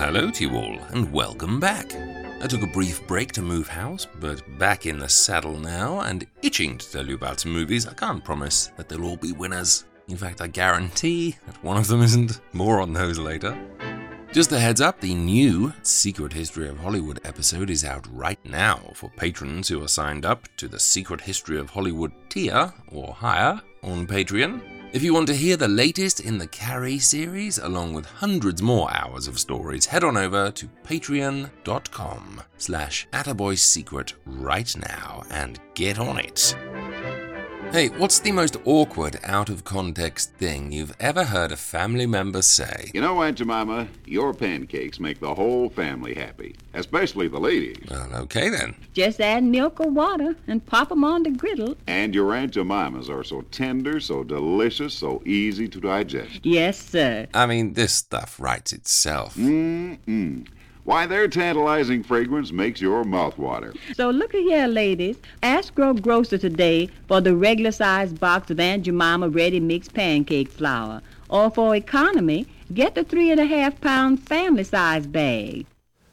Hello to you all, and welcome back. I took a brief break to move house, but back in the saddle now and itching to tell you about some movies. I can't promise that they'll all be winners. In fact, I guarantee that one of them isn't. More on those later. Just a heads up, the new Secret History of Hollywood episode is out right now for patrons who are signed up to the Secret History of Hollywood tier or higher on Patreon. If you want to hear the latest in the Carrie series, along with hundreds more hours of stories, head on over to patreon.com slash attaboysecret right now and get on it. Hey, what's the most awkward, out of context thing you've ever heard a family member say? You know, Aunt Jemima, your pancakes make the whole family happy, especially the ladies. Well, okay then. Just add milk or water and pop 'em on the griddle. And your Aunt Jemimas are so tender, so delicious, so easy to digest. Yes, sir. I mean, this stuff writes itself. Mm-mm. Why, their tantalizing fragrance makes your mouth water. So look here, ladies. Ask your grocer today for the regular size box of Aunt Jemima ready mixed pancake flour. Or for economy, get the three and a half pound family size bag.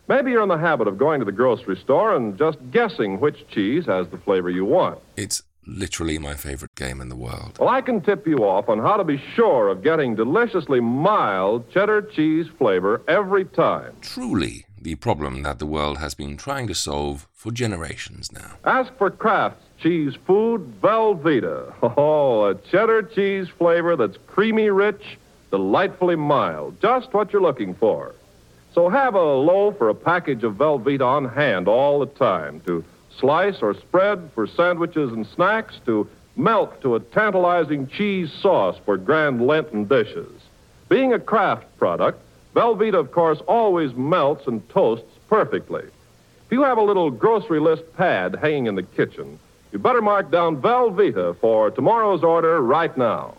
Maybe you're in the habit of going to the grocery store and just guessing which cheese has the flavor you want. It's literally my favorite game in the world. Well, I can tip you off on how to be sure of getting deliciously mild cheddar cheese flavor every time. Truly the problem that the world has been trying to solve for generations now. Ask for Kraft's cheese food Velveeta. Oh, a cheddar cheese flavor that's creamy rich, delightfully mild, just what you're looking for. So have a loaf or a package of Velveeta on hand all the time to slice or spread for sandwiches and snacks, to melt to a tantalizing cheese sauce for grand Lenten dishes. Being a Kraft product, Velveeta, of course, always melts and toasts perfectly. If you have a little grocery list pad hanging in the kitchen, you better mark down Velveeta for tomorrow's order right now.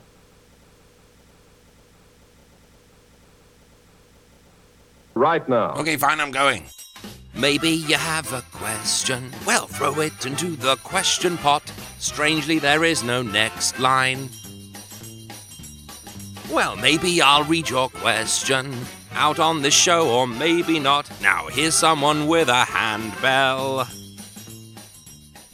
Right now. Okay, fine, I'm going. Maybe you have a question. Well, throw it into the question pot. Strangely, there is no next line. Well, maybe I'll read your question out on the show, or maybe not. Now, here's someone with a handbell.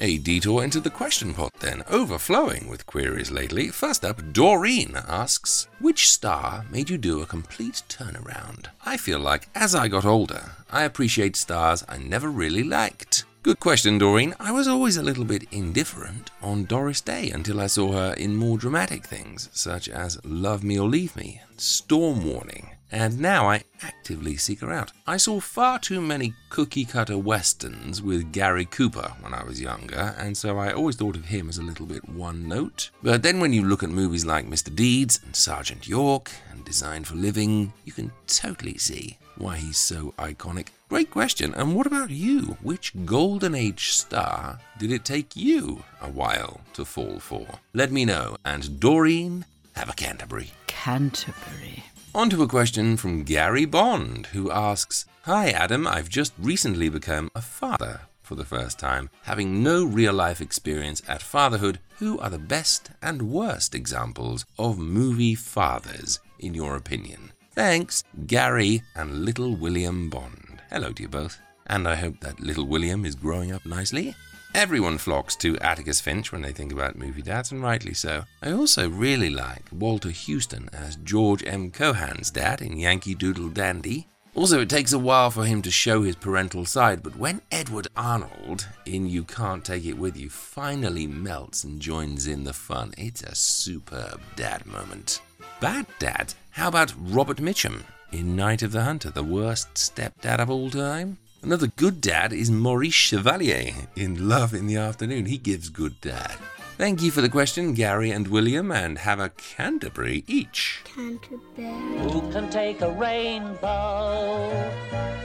A detour into the question pot, then, overflowing with queries lately. First up, Doreen asks, Which star made you do a complete turnaround? I feel like as I got older, I appreciate stars I never really liked. Good question, Doreen. I was always a little bit indifferent on Doris Day until I saw her in more dramatic things, such as Love Me or Leave Me, Storm Warning, and now I actively seek her out. I saw far too many cookie cutter westerns with Gary Cooper when I was younger, and so I always thought of him as a little bit one note. But then when you look at movies like Mr. Deeds and Sergeant York and Design for Living, you can totally see why he's so iconic. Great question. And what about you? Which Golden Age star did it take you a while to fall for? Let me know. And Doreen, have a Canterbury. Canterbury. On to a question from Gary Bond, who asks Hi, Adam. I've just recently become a father for the first time. Having no real life experience at fatherhood, who are the best and worst examples of movie fathers, in your opinion? Thanks, Gary and little William Bond. Hello to you both. And I hope that little William is growing up nicely. Everyone flocks to Atticus Finch when they think about movie dads, and rightly so. I also really like Walter Huston as George M. Cohan's dad in Yankee Doodle Dandy. Also, it takes a while for him to show his parental side, but when Edward Arnold in You Can't Take It With You finally melts and joins in the fun, it's a superb dad moment. Bad dad? How about Robert Mitchum in Night of the Hunter, the worst stepdad of all time? Another good dad is Maurice Chevalier in Love in the Afternoon. He gives good dad. Thank you for the question, Gary and William, and have a Canterbury each. Canterbury. Who can take a rainbow,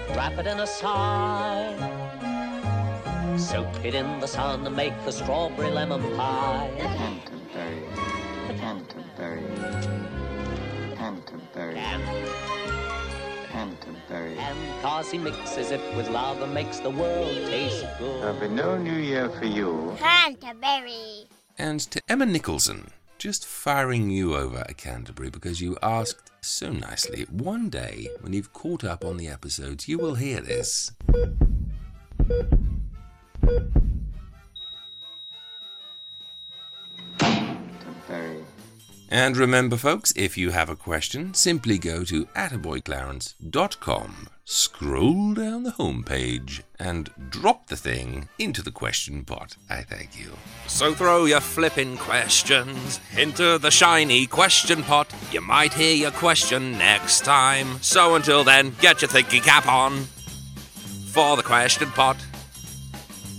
wrap it in a sigh, soak it in the sun and make a strawberry lemon pie? Canterbury. Canterbury. Canterbury. And, Canterbury. And cause he mixes it with love and makes the world taste good. There'll be no New Year for you. Canterbury. And to Emma Nicholson, just firing you over a Canterbury because you asked so nicely. One day, when you've caught up on the episodes, you will hear this. Canterbury. And remember, folks, if you have a question, simply go to attaboyclarence.com, scroll down the homepage, and drop the thing into the question pot. I thank you. So throw your flippin' questions into the shiny question pot. You might hear your question next time. So until then, get your thinking cap on for the question pot.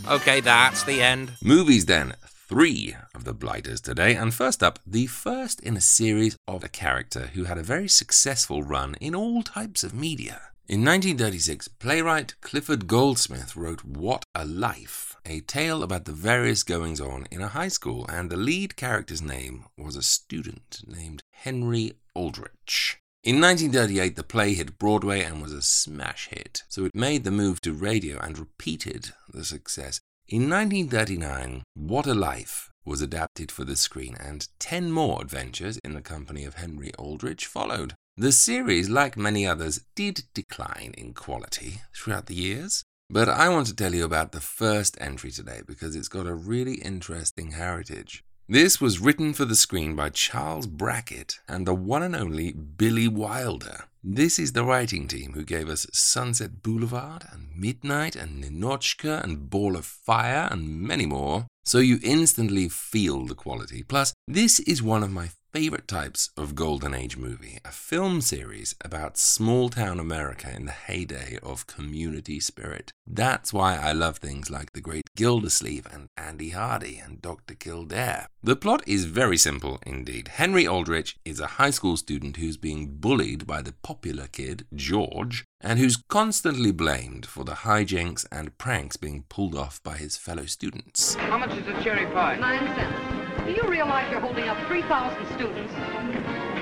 Okay, that's the end. Movies then. Three of the Blighters today, and first up, the first in a series of a character who had a very successful run in all types of media. In 1936, playwright Clifford Goldsmith wrote What a Life, a tale about the various goings on in a high school, and the lead character's name was a student named Henry Aldrich. In 1938, the play hit Broadway and was a smash hit, so it made the move to radio and repeated the success. In 1939, What a Life was adapted for the screen, and 10 more adventures in the company of Henry Aldrich followed. The series, like many others, did decline in quality throughout the years, but I want to tell you about the first entry today because it's got a really interesting heritage. This was written for the screen by Charles Brackett and the one and only Billy Wilder. This is the writing team who gave us Sunset Boulevard and Midnight and Ninotchka and Ball of Fire and many more, so you instantly feel the quality. Plus, this is one of my favorite types of Golden Age movie, a film series about small town America in the heyday of community spirit. That's why I love things like The Great Gildersleeve and Andy Hardy and Dr. Kildare. The plot is very simple indeed. Henry Aldrich is a high school student who's being bullied by the popular kid, George, and who's constantly blamed for the hijinks and pranks being pulled off by his fellow students. How much is a cherry pie? Nine cents. Do you realize you're holding up 3,000 students?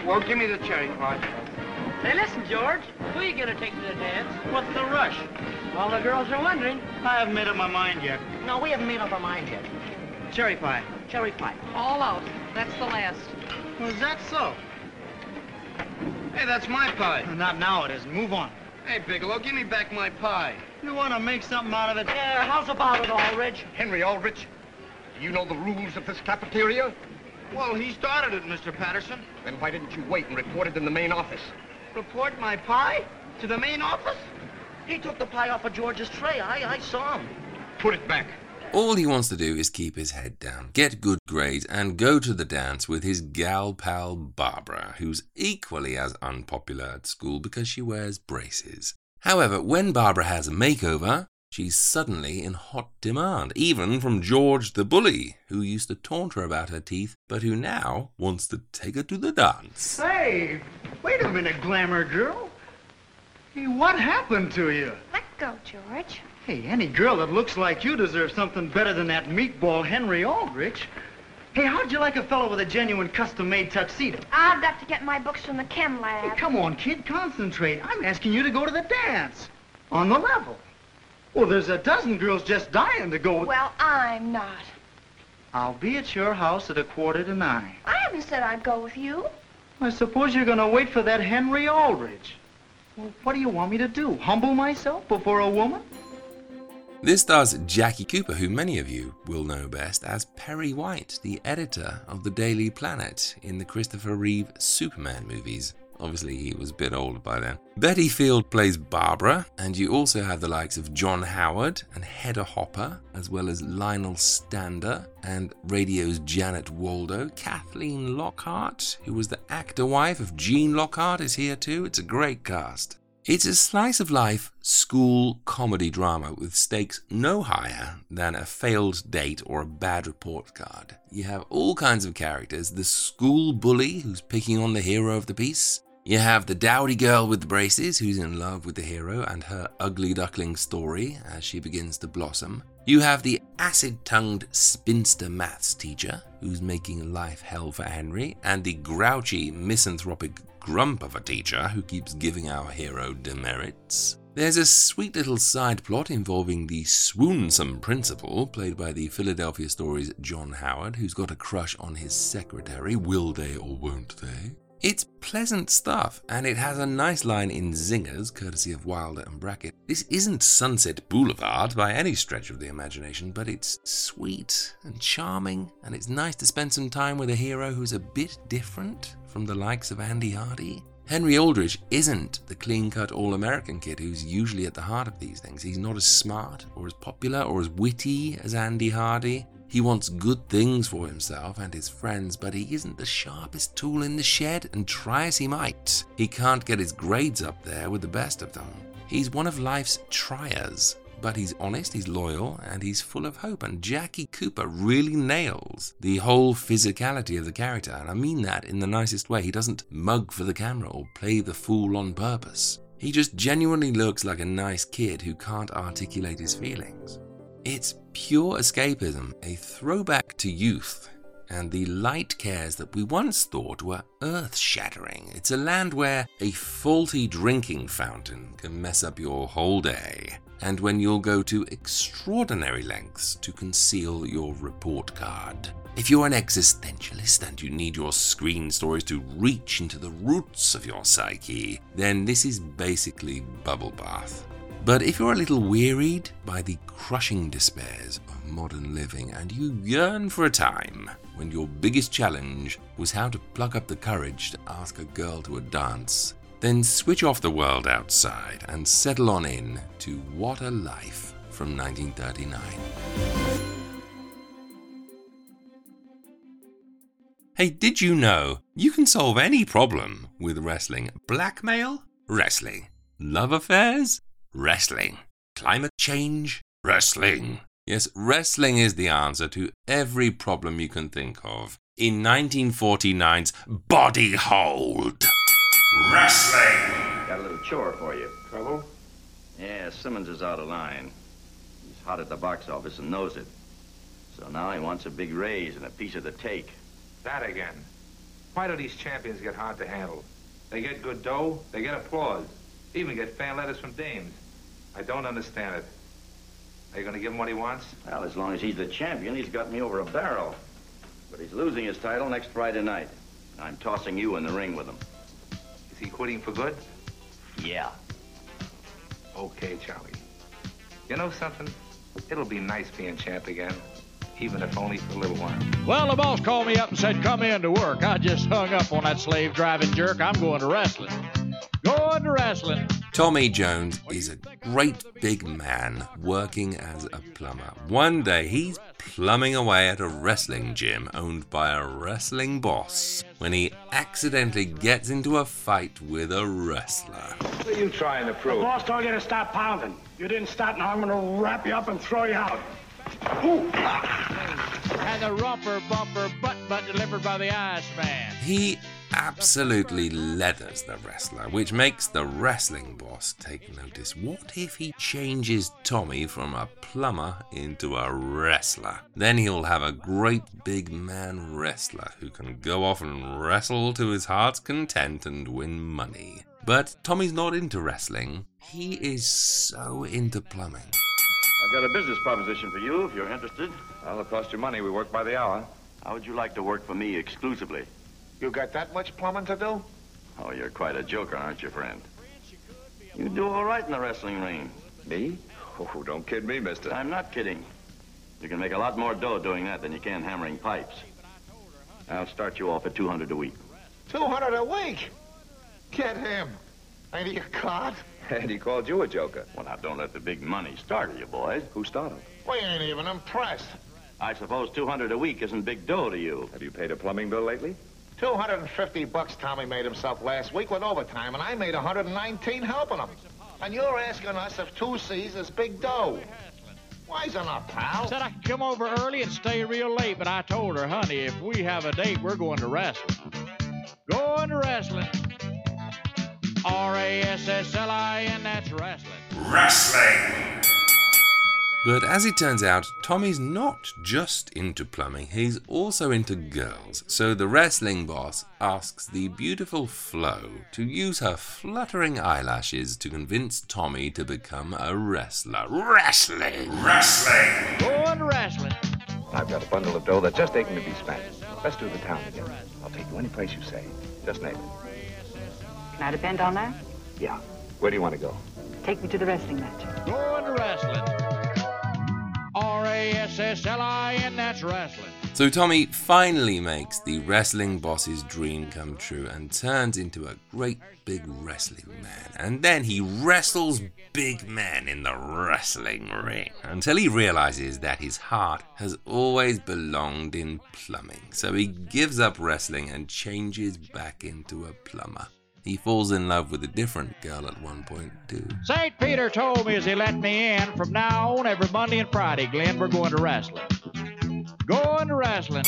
Well, give me the cherry pie. Hey, listen, George. Who are you going to take to the dance? What's the rush? All the girls are wondering. I haven't made up my mind yet. No, we haven't made up our mind yet. Cherry pie. Cherry pie. All out. That's the last. Was that so? Hey, that's my pie. Not now, it isn't. Move on. Hey, Bigelow, give me back my pie. You want to make something out of it? Yeah, how's about it, Aldrich? Henry Aldrich, do you know the rules of this cafeteria? Well, he started it, Mr. Patterson. Then why didn't you wait and report it in the main office? Report my pie to the main office? He took the pie off of George's tray. I, I saw him. Put it back. All he wants to do is keep his head down, get good grades, and go to the dance with his gal pal Barbara, who's equally as unpopular at school because she wears braces. However, when Barbara has a makeover, she's suddenly in hot demand, even from George the bully, who used to taunt her about her teeth, but who now wants to take her to the dance. Hey, wait a minute, glamour girl. Hey, what happened to you? Let go, George. Hey, any girl that looks like you deserves something better than that meatball Henry Aldrich. Hey, how'd you like a fellow with a genuine custom-made tuxedo? I've got to get my books from the chem lab. Hey, come on, kid, concentrate. I'm asking you to go to the dance. On the level. Well, there's a dozen girls just dying to go. Well, I'm not. I'll be at your house at a quarter to nine. I haven't said I'd go with you. I suppose you're gonna wait for that Henry Aldrich. Well, what do you want me to do? Humble myself before a woman? This stars Jackie Cooper, who many of you will know best as Perry White, the editor of the Daily Planet in the Christopher Reeve Superman movies. Obviously, he was a bit older by then. Betty Field plays Barbara, and you also have the likes of John Howard and Hedda Hopper, as well as Lionel Stander and radio's Janet Waldo. Kathleen Lockhart, who was the actor wife of Gene Lockhart, is here too. It's a great cast. It's a slice of life school comedy drama with stakes no higher than a failed date or a bad report card. You have all kinds of characters the school bully who's picking on the hero of the piece. You have the dowdy girl with the braces who's in love with the hero and her ugly duckling story as she begins to blossom. You have the acid tongued spinster maths teacher who's making life hell for Henry, and the grouchy misanthropic grump of a teacher who keeps giving our hero demerits. There's a sweet little side plot involving the swoonsome principal, played by the Philadelphia Stories John Howard, who's got a crush on his secretary, will they or won't they? It's pleasant stuff, and it has a nice line in Zingers, courtesy of Wilder and Brackett. This isn't Sunset Boulevard by any stretch of the imagination, but it's sweet and charming, and it's nice to spend some time with a hero who's a bit different from the likes of Andy Hardy. Henry Aldrich isn't the clean cut all American kid who's usually at the heart of these things. He's not as smart or as popular or as witty as Andy Hardy. He wants good things for himself and his friends, but he isn't the sharpest tool in the shed, and try as he might, he can't get his grades up there with the best of them. He's one of life's triers, but he's honest, he's loyal, and he's full of hope. And Jackie Cooper really nails the whole physicality of the character, and I mean that in the nicest way. He doesn't mug for the camera or play the fool on purpose. He just genuinely looks like a nice kid who can't articulate his feelings. It's pure escapism, a throwback to youth and the light cares that we once thought were earth shattering. It's a land where a faulty drinking fountain can mess up your whole day, and when you'll go to extraordinary lengths to conceal your report card. If you're an existentialist and you need your screen stories to reach into the roots of your psyche, then this is basically Bubble Bath. But if you're a little wearied by the crushing despairs of modern living and you yearn for a time when your biggest challenge was how to pluck up the courage to ask a girl to a dance, then switch off the world outside and settle on in to What a Life from 1939. Hey, did you know you can solve any problem with wrestling? Blackmail? Wrestling. Love affairs? Wrestling. Climate change? Wrestling. Yes, wrestling is the answer to every problem you can think of. In 1949's Body Hold. Wrestling! Got a little chore for you. Trouble? Yeah, Simmons is out of line. He's hot at the box office and knows it. So now he wants a big raise and a piece of the take. That again. Why do these champions get hard to handle? They get good dough, they get applause, even get fan letters from dames. I don't understand it. Are you going to give him what he wants? Well, as long as he's the champion, he's got me over a barrel. But he's losing his title next Friday night. I'm tossing you in the ring with him. Is he quitting for good? Yeah. Okay, Charlie. You know something? It'll be nice being champ again, even if only for a little while. Well, the boss called me up and said, come in to work. I just hung up on that slave driving jerk. I'm going to wrestling. Going to wrestling. Tommy Jones is a great big man working as a plumber. One day he's plumbing away at a wrestling gym owned by a wrestling boss when he accidentally gets into a fight with a wrestler. What are you trying to prove? The boss told you to stop pounding. You didn't stop, now I'm gonna wrap you up and throw you out. And the romper bumper butt butt delivered by the Iceman. He absolutely leathers the wrestler, which makes the wrestling boss take notice. What if he changes Tommy from a plumber into a wrestler? Then he'll have a great big man wrestler who can go off and wrestle to his heart's content and win money. But Tommy's not into wrestling, he is so into plumbing. I've got a business proposition for you if you're interested. Well, it'll cost you money. We work by the hour. How would you like to work for me exclusively? You got that much plumbing to do? Oh, you're quite a joker, aren't you, friend? You do all right in the wrestling ring. Me? Oh, don't kid me, mister. I'm not kidding. You can make a lot more dough doing that than you can hammering pipes. I'll start you off at 200 a week. 200 a week? Get him. Ain't he a cod? And he called you a joker. Well, now, don't let the big money startle you, boys. Who started? We ain't even impressed. I suppose 200 a week isn't big dough to you. Have you paid a plumbing bill lately? 250 bucks Tommy made himself last week with overtime, and I made 119 helping him. And you're asking us if two C's is big dough. Wise enough, pal. Said I could come over early and stay real late, but I told her, honey, if we have a date, we're going to wrestling. Going to wrestling. R A S S L I N, that's wrestling. Wrestling! But as it turns out, Tommy's not just into plumbing, he's also into girls. So the wrestling boss asks the beautiful Flo to use her fluttering eyelashes to convince Tommy to become a wrestler. Wrestling! Wrestling! Going to wrestling. I've got a bundle of dough that's just aching to be spent. Let's do the town together. I'll take you any place you say. Just name it. Can I depend on that? Yeah. Where do you want to go? Take me to the wrestling match. Going to wrestling. R A S S L I N, that's wrestling. So Tommy finally makes the wrestling boss's dream come true and turns into a great big wrestling man. And then he wrestles big men in the wrestling ring until he realizes that his heart has always belonged in plumbing. So he gives up wrestling and changes back into a plumber. He falls in love with a different girl at one point, too. St. Peter told me as he let me in, from now on, every Monday and Friday, Glenn, we're going to wrestling. Going to wrestling.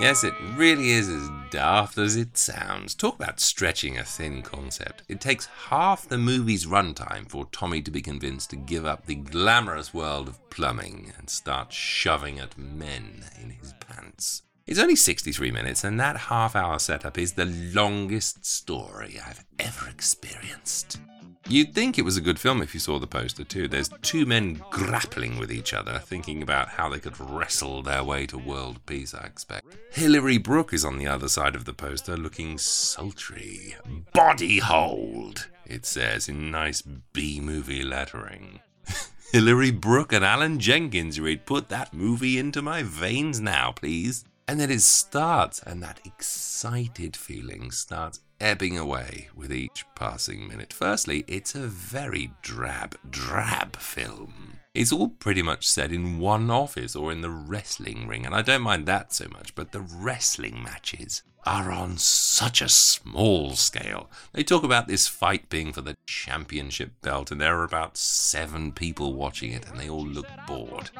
Yes, it really is as daft as it sounds. Talk about stretching a thin concept. It takes half the movie's runtime for Tommy to be convinced to give up the glamorous world of plumbing and start shoving at men in his pants. It's only 63 minutes, and that half hour setup is the longest story I've ever experienced. You'd think it was a good film if you saw the poster too. There's two men grappling with each other, thinking about how they could wrestle their way to world peace, I expect. Hillary Brooke is on the other side of the poster, looking sultry. Body hold, it says in nice B movie lettering. Hillary Brooke and Allen Jenkins read, Put that movie into my veins now, please. And then it starts, and that excited feeling starts ebbing away with each passing minute. Firstly, it's a very drab, drab film. It's all pretty much set in one office or in the wrestling ring, and I don't mind that so much, but the wrestling matches are on such a small scale. They talk about this fight being for the championship belt, and there are about seven people watching it, and they all look bored.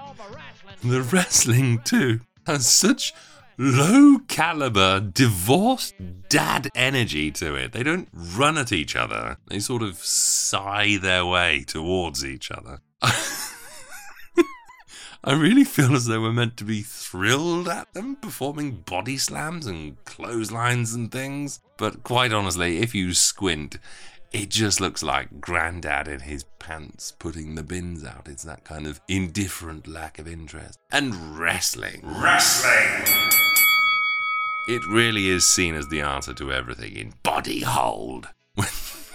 The wrestling, too, has such low caliber, divorced dad energy to it. They don't run at each other, they sort of sigh their way towards each other. I really feel as though we're meant to be thrilled at them performing body slams and clotheslines and things. But quite honestly, if you squint, it just looks like Grandad in his pants putting the bins out. It's that kind of indifferent lack of interest. And wrestling. Wrestling! It really is seen as the answer to everything in body hold.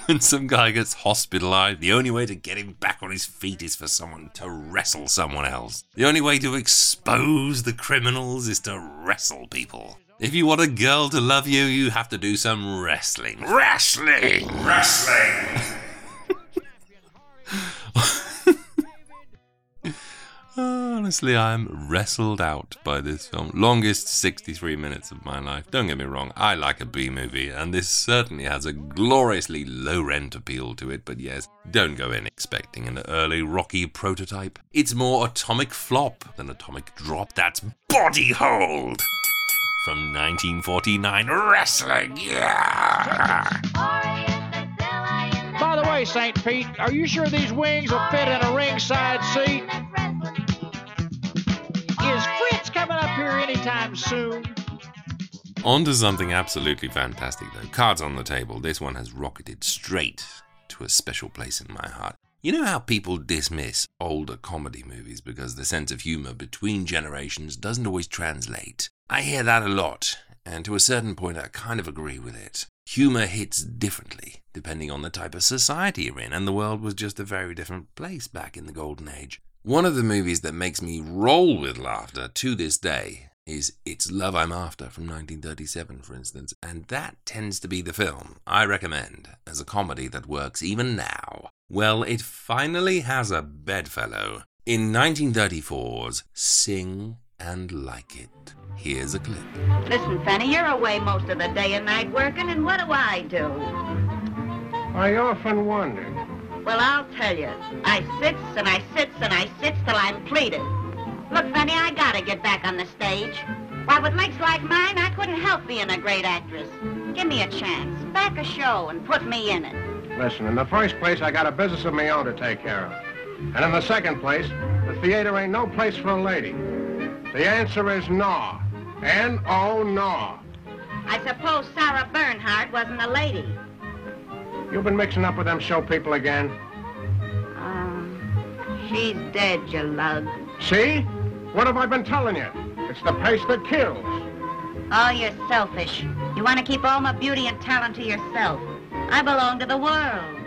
When some guy gets hospitalized, the only way to get him back on his feet is for someone to wrestle someone else. The only way to expose the criminals is to wrestle people. If you want a girl to love you, you have to do some wrestling. Wrestling! Wrestling! Honestly, I'm wrestled out by this film. Longest 63 minutes of my life. Don't get me wrong, I like a B movie, and this certainly has a gloriously low rent appeal to it, but yes, don't go in expecting an early Rocky prototype. It's more atomic flop than atomic drop. That's Body Hold! From 1949 Wrestling, yeah! By the way, St. Pete, are you sure these wings will fit in a ringside seat? Is Fritz coming up here anytime soon? On to something absolutely fantastic, though. Cards on the table. This one has rocketed straight to a special place in my heart. You know how people dismiss older comedy movies because the sense of humor between generations doesn't always translate? I hear that a lot, and to a certain point, I kind of agree with it. Humor hits differently depending on the type of society you're in, and the world was just a very different place back in the Golden Age. One of the movies that makes me roll with laughter to this day is It's Love I'm After from 1937, for instance, and that tends to be the film I recommend as a comedy that works even now. Well, it finally has a bedfellow. In 1934's Sing and like it. Here's a clip. Listen, Fanny, you're away most of the day and night working, and what do I do? I often wonder. Well, I'll tell you. I sits and I sits and I sits till I'm pleated. Look, Fanny, I gotta get back on the stage. Why, with legs like mine, I couldn't help being a great actress. Give me a chance. Back a show and put me in it. Listen, in the first place, I got a business of my own to take care of. And in the second place, the theater ain't no place for a lady. The answer is no. N-O, no. I suppose Sarah Bernhardt wasn't a lady. You've been mixing up with them show people again? Um, she's dead, you lug. See? What have I been telling you? It's the pace that kills. Oh, you're selfish. You want to keep all my beauty and talent to yourself. I belong to the world.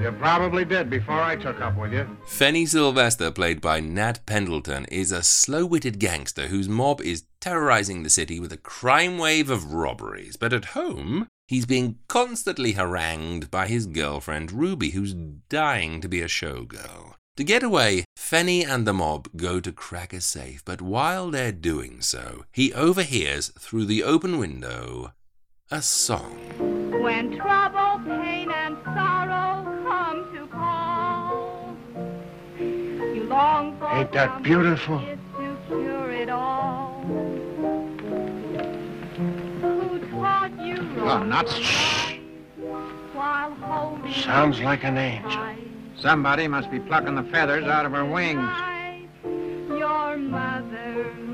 You probably did before I took up with you. Fenny Sylvester, played by Nat Pendleton, is a slow witted gangster whose mob is terrorizing the city with a crime wave of robberies. But at home, he's being constantly harangued by his girlfriend Ruby, who's dying to be a showgirl. To get away, Fenny and the mob go to crack a safe, but while they're doing so, he overhears through the open window a song. When trouble, pain, and sorrow Ain't that beautiful? to cure it all. Who taught you Oh, wrong nuts. while Sounds like an angel. Somebody must be plucking the feathers out of her wings. your mother?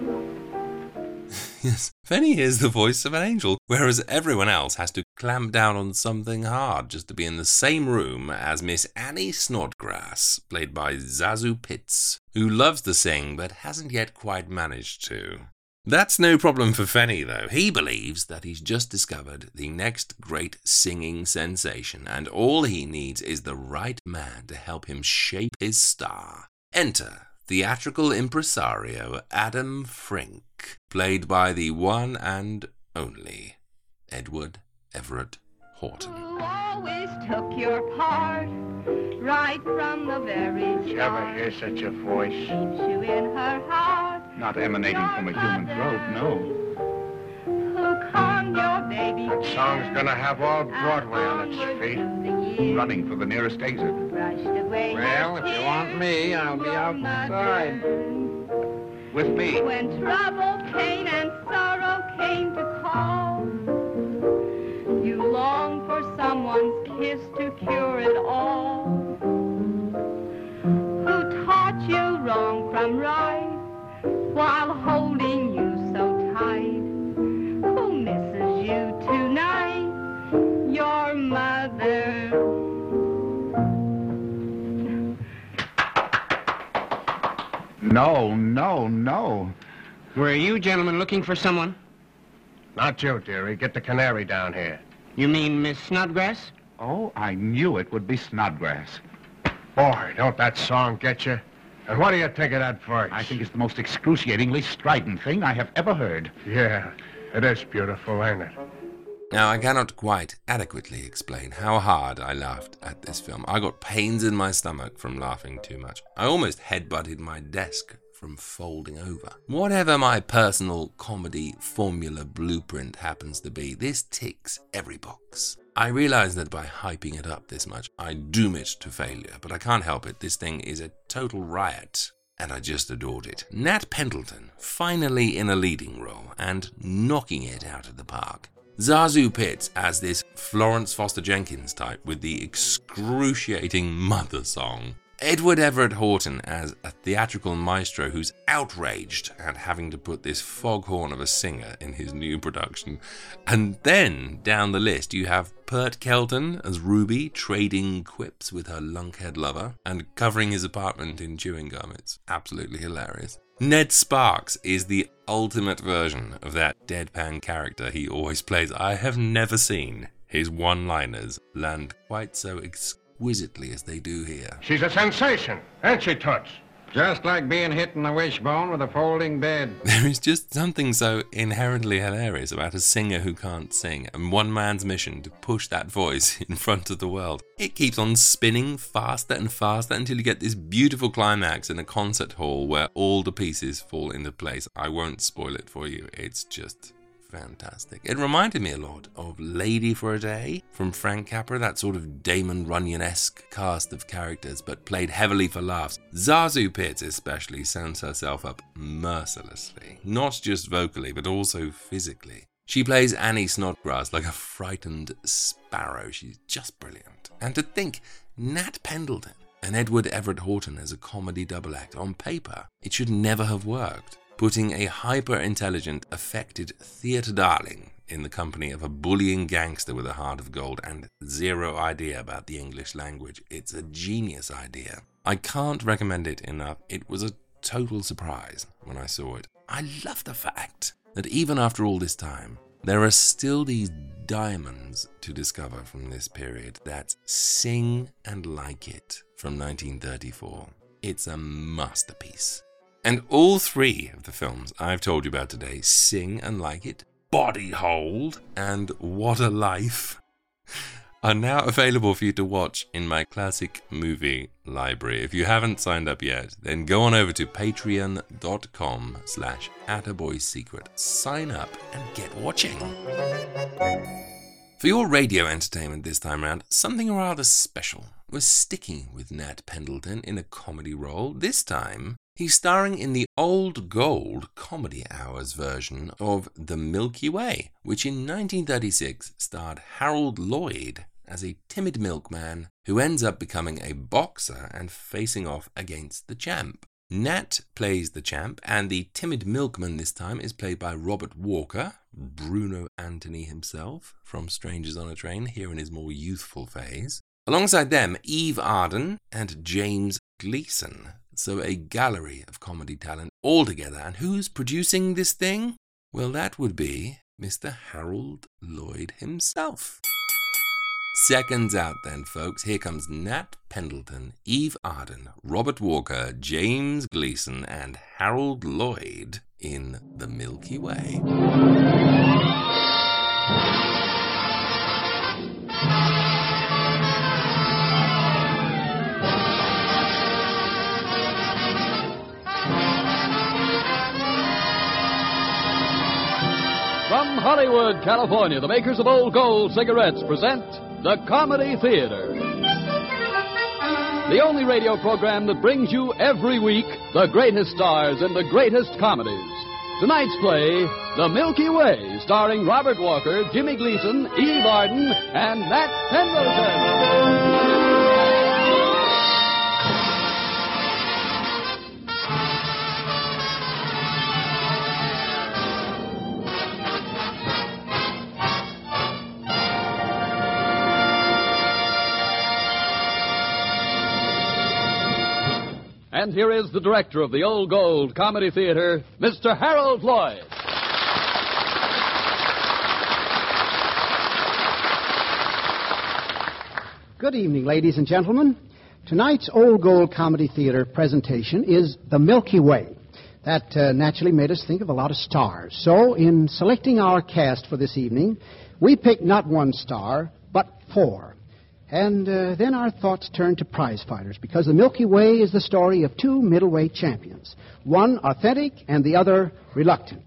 Yes, Fenny is the voice of an angel, whereas everyone else has to clamp down on something hard just to be in the same room as Miss Annie Snodgrass, played by ZaSu Pitts, who loves to sing but hasn't yet quite managed to. That's no problem for Fenny, though. He believes that he's just discovered the next great singing sensation, and all he needs is the right man to help him shape his star. Enter theatrical impresario Adam Frink, played by the one and only Edward Everett Horton. Who always took your part right from the very Did you ever hear such a voice? Keeps you in her heart. Not emanating from a human throat, no. Who conned your baby That song's gonna have all Broadway on its feet. Running for the nearest exit. brushed away Well, if you want me, I'll be outside. With me. When trouble, pain, and sorrow came to call, you longed for someone's kiss to cure it all. Who taught you wrong from right while holding you so tight? Who misses you tonight? Your mother. No, no, no. Were you gentlemen looking for someone? Not you, dearie. Get the canary down here. You mean Miss Snodgrass? Oh, I knew it would be Snodgrass. Boy, don't that song get you? And what do you think of that voice? I think it's the most excruciatingly strident thing I have ever heard. Yeah, it is beautiful, ain't it? Now, I cannot quite adequately explain how hard I laughed at this film. I got pains in my stomach from laughing too much. I almost headbutted my desk from folding over. Whatever my personal comedy formula blueprint happens to be, this ticks every box. I realize that by hyping it up this much, I doom it to failure, but I can't help it. This thing is a total riot. And I just adored it. Nat Pendleton, finally in a leading role and knocking it out of the park. ZaSu Pitts as this Florence Foster Jenkins type with the excruciating mother song. Edward Everett Horton as a theatrical maestro who's outraged at having to put this foghorn of a singer in his new production. And then down the list you have Pert Kelton as Ruby trading quips with her lunkhead lover and covering his apartment in chewing gum. It's absolutely hilarious. Ned Sparks is the ultimate version of that deadpan character he always plays. I have never seen his one liners land quite so exquisitely as they do here. She's a sensation, ain't she, Toots? Just like being hit in the wishbone with a folding bed. There is just something so inherently hilarious about a singer who can't sing and one man's mission to push that voice in front of the world. It keeps on spinning faster and faster until you get this beautiful climax in a concert hall where all the pieces fall into place. I won't spoil it for you, it's just fantastic. It reminded me a lot of Lady for a Day from Frank Capra, that sort of Damon Runyon esque cast of characters, but played heavily for laughs. ZaSu Pitts, especially, sends herself up mercilessly, not just vocally, but also physically. She plays Annie Snodgrass like a frightened sparrow. She's just brilliant. And to think, Nat Pendleton and Edward Everett Horton as a comedy double act on paper, it should never have worked putting a hyper intelligent, affected theatre darling in the company of a bullying gangster with a heart of gold and zero idea about the English language. It's a genius idea. I can't recommend it enough. It was a total surprise when I saw it. I love the fact that even after all this time, there are still these diamonds to discover from this period. That's Sing and Like It from 1934. It's a masterpiece. And all three of the films I've told you about today, Sing and Like It, Body Hold, and What a Life, are now available for you to watch in my classic movie library. If you haven't signed up yet, then go on over to patreon.com slash attaboysecret. Sign up and get watching. For your radio entertainment this time round, something rather special. We're sticking with Nat Pendleton in a comedy role, this time He's starring in the Old Gold Comedy Hours version of The Milky Way, which in 1936 starred Harold Lloyd as a timid milkman who ends up becoming a boxer and facing off against the champ. Nat plays the champ, and the timid milkman this time is played by Robert Walker, Bruno Anthony himself, from Strangers on a Train, here in his more youthful phase. Alongside them, Eve Arden and James Gleason, so a gallery of comedy talent all together. And who's producing this thing? Well, that would be Mr. Harold Lloyd himself. Seconds out, then, folks. Here comes Nat Pendleton, Eve Arden, Robert Walker, James Gleason, and Harold Lloyd in The Milky Way. California, the makers of Old Gold cigarettes present the Comedy Theater. The only radio program that brings you every week the greatest stars in the greatest comedies. Tonight's play, The Milky Way, starring Robert Walker, Jimmy Gleason, Eve Arden, and Nat Pendleton. And here is the director of the Old Gold Comedy Theater, Mr. Harold Lloyd. Good evening, ladies and gentlemen. Tonight's Old Gold Comedy Theater presentation is The Milky Way. That uh, naturally made us think of a lot of stars. So, in selecting our cast for this evening, we picked not one star, but four. And uh, then our thoughts turn to prize fighters because the Milky Way is the story of two middleweight champions, one authentic and the other reluctant.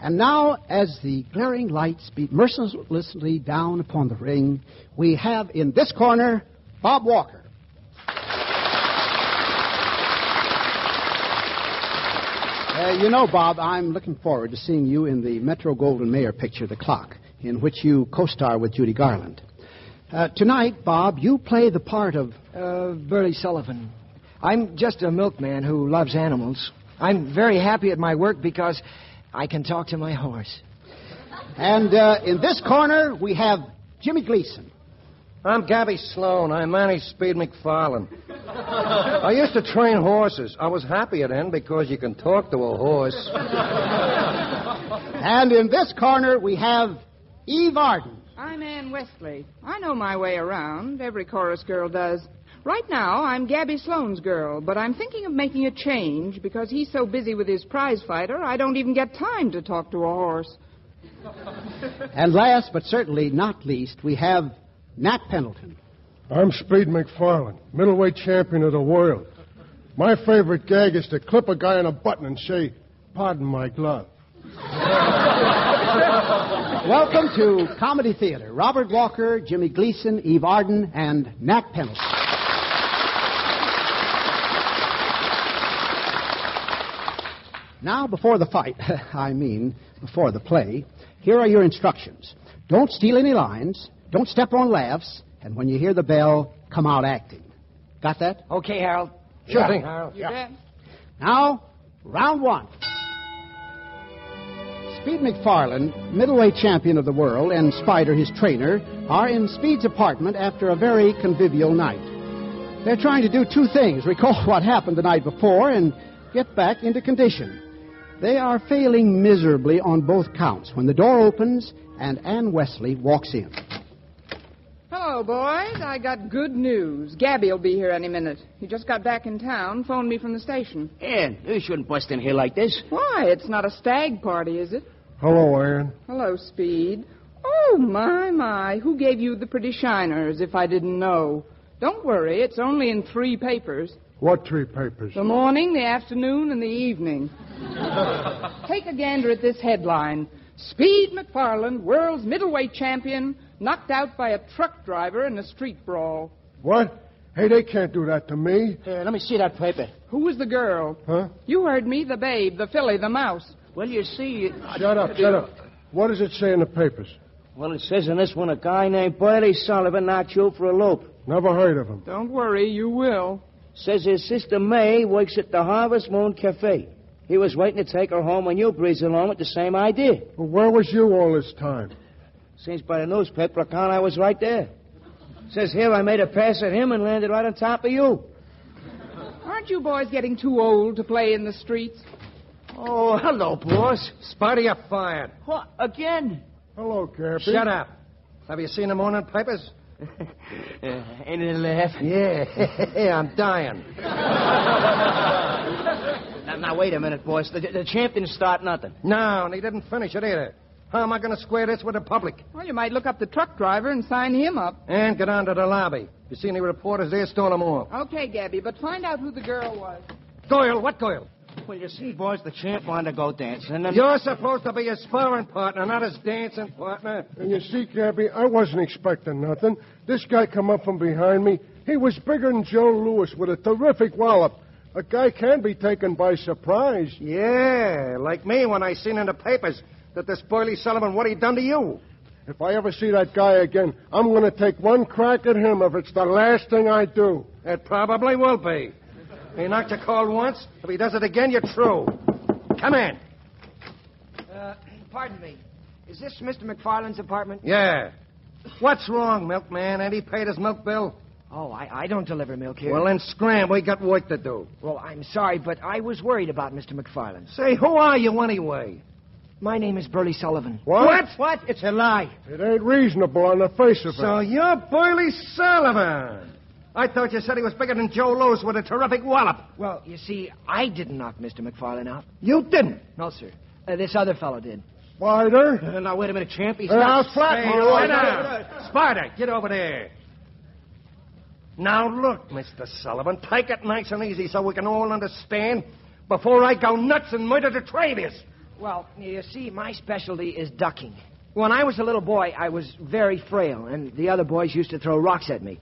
And now, as the glaring lights beat mercilessly down upon the ring, we have in this corner Bob Walker. Uh, you know, Bob, I'm looking forward to seeing you in the Metro Goldwyn Mayer picture, The Clock, in which you co star with Judy Garland. Uh, tonight, Bob, you play the part of. Uh, Burleigh Sullivan. I'm just a milkman who loves animals. I'm very happy at my work because I can talk to my horse. And uh, in this corner, we have Jimmy Gleason. I'm Gabby Sloan. I manage Speed McFarlane. I used to train horses. I was happy at end because you can talk to a horse. And in this corner, we have Eve Arden. I'm Ann Westley. I know my way around. Every chorus girl does. Right now, I'm Gabby Sloane's girl, but I'm thinking of making a change because he's so busy with his prize fighter, I don't even get time to talk to a horse. And last but certainly not least, we have Nat Pendleton. I'm Speed McFarland, middleweight champion of the world. My favorite gag is to clip a guy on a button and say, Pardon my glove. Welcome to Comedy Theater. Robert Walker, Jimmy Gleason, Eve Arden, and Nat Pendleton. Now, before the fight, I mean before the play, here are your instructions. Don't steal any lines, don't step on laughs, and when you hear the bell, come out acting. Got that? Okay, Harold. Sure Yeah, thing. Harold. You bet. Now, round one. Speed McFarland, middleweight champion of the world, and Spider, his trainer, are in Speed's apartment after a very convivial night. They're trying to do two things recall what happened the night before and get back into condition. They are failing miserably on both counts when the door opens and Ann Wesley walks in. Hello, boys. I got good news. Gabby will be here any minute. He just got back in town, phoned me from the station. Ann, you shouldn't bust in here like this. Why? It's not a stag party, is it? Hello, Ann. Hello, Speed. Oh, my, my. Who gave you the pretty shiners if I didn't know? Don't worry, it's only in three papers What three papers? the morning, the afternoon, and the evening. Take a gander at this headline Speed McFarland, world's middleweight champion, knocked out by a truck driver in a street brawl. What? Hey, they can't do that to me. Here, let me see that paper. Who was the girl? Huh? You heard me, the babe, the filly, the mouse. Well, you see. Shut up, shut up. What does it say in the papers? Well, it says in this one a guy named Burleigh Sullivan knocked you for a loop. Never heard of him. Don't worry, you will. Says his sister May works at the Harvest Moon Cafe. He was waiting to take her home when you breezed along with the same idea. Well, where was you all this time? Seems by the newspaper account I was right there. Says here I made a pass at him and landed right on top of you. Aren't you boys getting too old to play in the streets? Oh, hello, boss. Spotty, you're fired. What? Again? Hello, Cappy. Shut up. Have you seen the morning papers? Uh, ain't it a laugh? Yeah, I'm dying. Now, now, wait a minute, boys. The, the champ didn't start nothing. No, and he didn't finish it either. How am I going to square this with the public? Well, you might look up the truck driver and sign him up. And get on to the lobby. You see any reporters there, stole them all. Okay, Gabby, but find out who the girl was. Doyle, what Doyle? Well, you see, boys, the champ wanted to go dancing, and. You're supposed to be his sparring partner, not his dancing partner. And you see, Cappy, I wasn't expecting nothing. This guy come up from behind me. He was bigger than Joe Louis with a terrific wallop. A guy can be taken by surprise. Yeah, like me when I seen in the papers that this Burleigh Sullivan, what he done to you. If I ever see that guy again, I'm going to take one crack at him if it's the last thing I do. It probably will be. He knocked your call once. If he does it again, you're through. Come in. Uh, pardon me. Is this Mr. McFarland's apartment? Yeah. What's wrong, milkman? Ain't he paid his milk bill? Oh, I, I don't deliver milk here. Well, then scram. We got work to do. Well, I'm sorry, but I was worried about Mr. McFarland. Say, who are you anyway? My name is Burleigh Sullivan. What? What? It's a lie. It ain't reasonable on the face of it. So you're Burleigh Sullivan. I thought you said he was bigger than Joe Louis with a terrific wallop. Well, you see, I didn't knock Mr. McFarland out. You didn't? No, sir. Uh, this other fellow did. Spider? Uh, now, wait a minute, champ. He's Hey, not... I'll flatten Hey, you. sit I- Spider, get over there. Now look, Mr. Sullivan, take it nice and easy so we can all understand before I go nuts and murder the traders. Well, you see, my specialty is ducking. When I was a little boy, I was very frail, and the other boys used to throw rocks at me.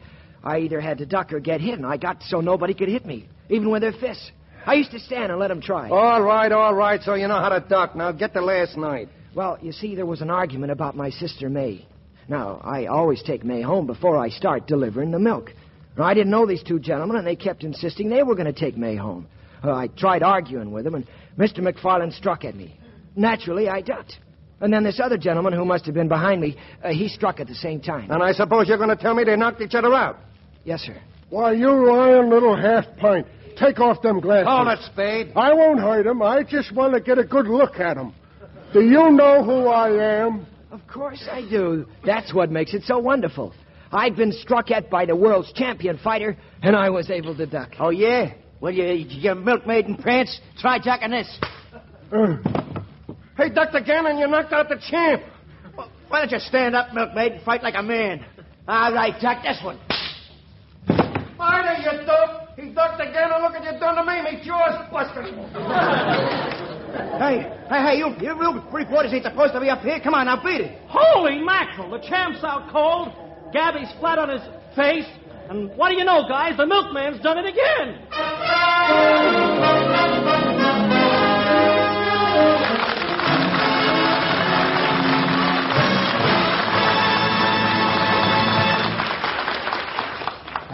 I either had to duck or get hit, and I got so nobody could hit me, even with their fists. I used to stand and let them try. All right, all right, so you know how to duck. Now get to last night. Well, you see, there was an argument about my sister May. Now, I always take May home before I start delivering the milk. Now, I didn't know these two gentlemen, and they kept insisting they were going to take May home. Uh, I tried arguing with them, and Mr. McFarland struck at me. Naturally, I ducked. And then this other gentleman, who must have been behind me, uh, he struck at the same time. And I suppose you're going to tell me they knocked each other out. Yes, sir. Why, you lying little half pint. Take off them glasses. Hold it, Spade. I won't hurt him. I just want to get a good look at him. Do you know who I am? Of course I do. That's what makes it so wonderful. I'd been struck at by the world's champion fighter, and I was able to duck. Oh, yeah? Well, you, you milkmaid in prance. Try ducking this. Uh, hey, Dr. Gannon, you knocked out the champ. Why don't you stand up, milkmaid, and fight like a man? All right, duck this one. Spider, you dope. He ducked again, and look what you done to me. Me jaw's busted. hey, hey, hey, you, you, you reporters ain't supposed to be up here. Come on, now beat it. Holy mackerel! The champ's out cold. Gabby's flat on his face. And what do you know, guys? The milkman's done it again.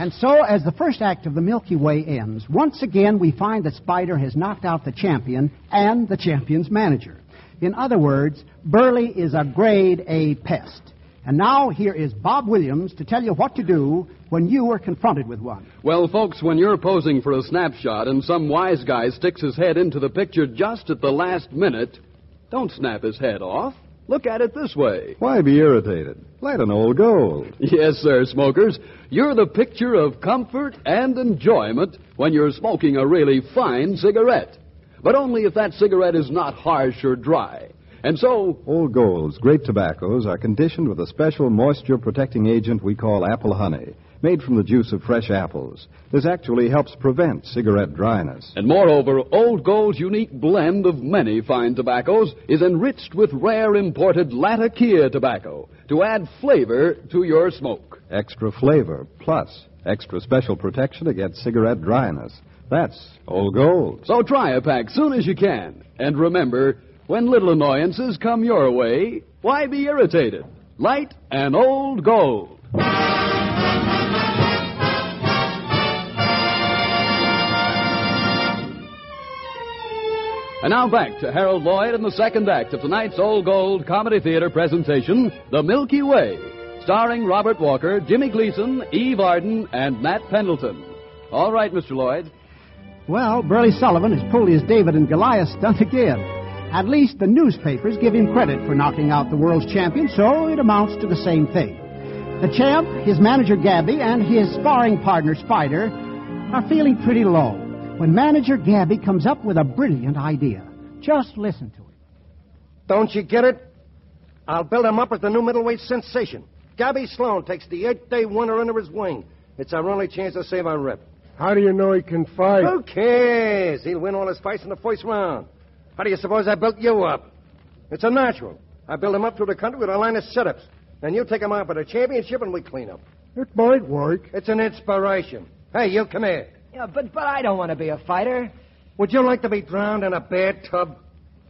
And so, as the first act of the Milky Way ends, once again we find that Spider has knocked out the champion and the champion's manager. In other words, Burleigh is a grade A pest. And now here is Bob Williams to tell you what to do when you are confronted with one. Well, folks, when you're posing for a snapshot and some wise guy sticks his head into the picture just at the last minute, don't snap his head off. Look at it this way. Why be irritated? Light an old gold. Yes, sir, smokers. You're the picture of comfort and enjoyment when you're smoking a really fine cigarette. But only if that cigarette is not harsh or dry. And so. Old Gold's great tobaccos are conditioned with a special moisture protecting agent we call apple honey, made from the juice of fresh apples. This actually helps prevent cigarette dryness. And moreover, Old Gold's unique blend of many fine tobaccos is enriched with rare imported Latakia tobacco to add flavor to your smoke. Extra flavor, plus extra special protection against cigarette dryness. That's Old Gold. So try a pack soon as you can. And remember, when little annoyances come your way, why be irritated? Light and Old Gold. And now back to Harold Lloyd in the second act of tonight's Old Gold Comedy Theater presentation, The Milky Way, starring Robert Walker, Jimmy Gleason, Eve Arden, and Nat Pendleton. All right, Mr. Lloyd. Well, Burleigh Sullivan has pulled his David and Goliath stunt again. At least the newspapers give him credit for knocking out the world's champion, so it amounts to the same thing. The champ, his manager Gabby, and his sparring partner Spider are feeling pretty low when manager Gabby comes up with a brilliant idea. Just listen to it. Don't you get it? I'll build him up as the new middleweight sensation. Gabby Sloan takes the eight-day winner under his wing. It's our only chance to save our rep. How do you know he can fight? Who cares? He'll win all his fights in the first round. How do you suppose I built you up? It's a natural. I build him up through the country with a line of setups. Then you take him out for the championship and we clean up. It might work. It's an inspiration. Hey, you come here. Yeah, but but I don't want to be a fighter. Would you like to be drowned in a bathtub?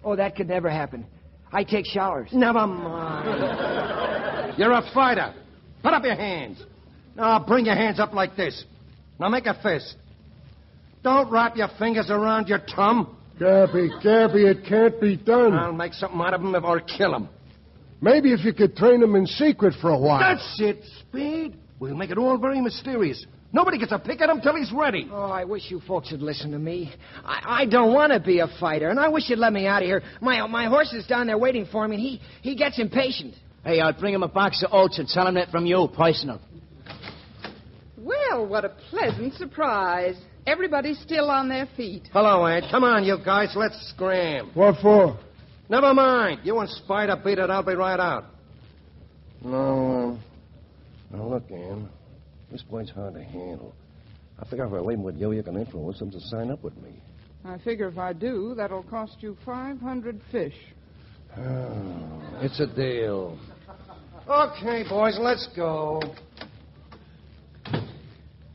Oh, that could never happen. I take showers. Never mind. You're a fighter. Put up your hands. Now bring your hands up like this. Now make a fist. Don't wrap your fingers around your thumb. Gabby, Gabby, it can't be done. I'll make something out of him if I'll kill him. Maybe if you could train him in secret for a while. That's it, Speed. We'll make it all very mysterious. Nobody gets a pick at him till he's ready. Oh, I wish you folks would listen to me. I, I don't want to be a fighter, and I wish you'd let me out of here. My my horse is down there waiting for me, and he, he gets impatient. Hey, I'll bring him a box of oats and tell him that from you, personal. Well, what a pleasant surprise. Everybody's still on their feet. Hello, Aunt. Come on, you guys. Let's scram. What for? Never mind. You and Spider beat it. I'll be right out. No. Uh, now, look, Ann. This boy's hard to handle. I figure if I leave him with you, you can influence him to sign up with me. I figure if I do, that'll cost you 500 fish. Oh, it's a deal. Okay, boys, let's go.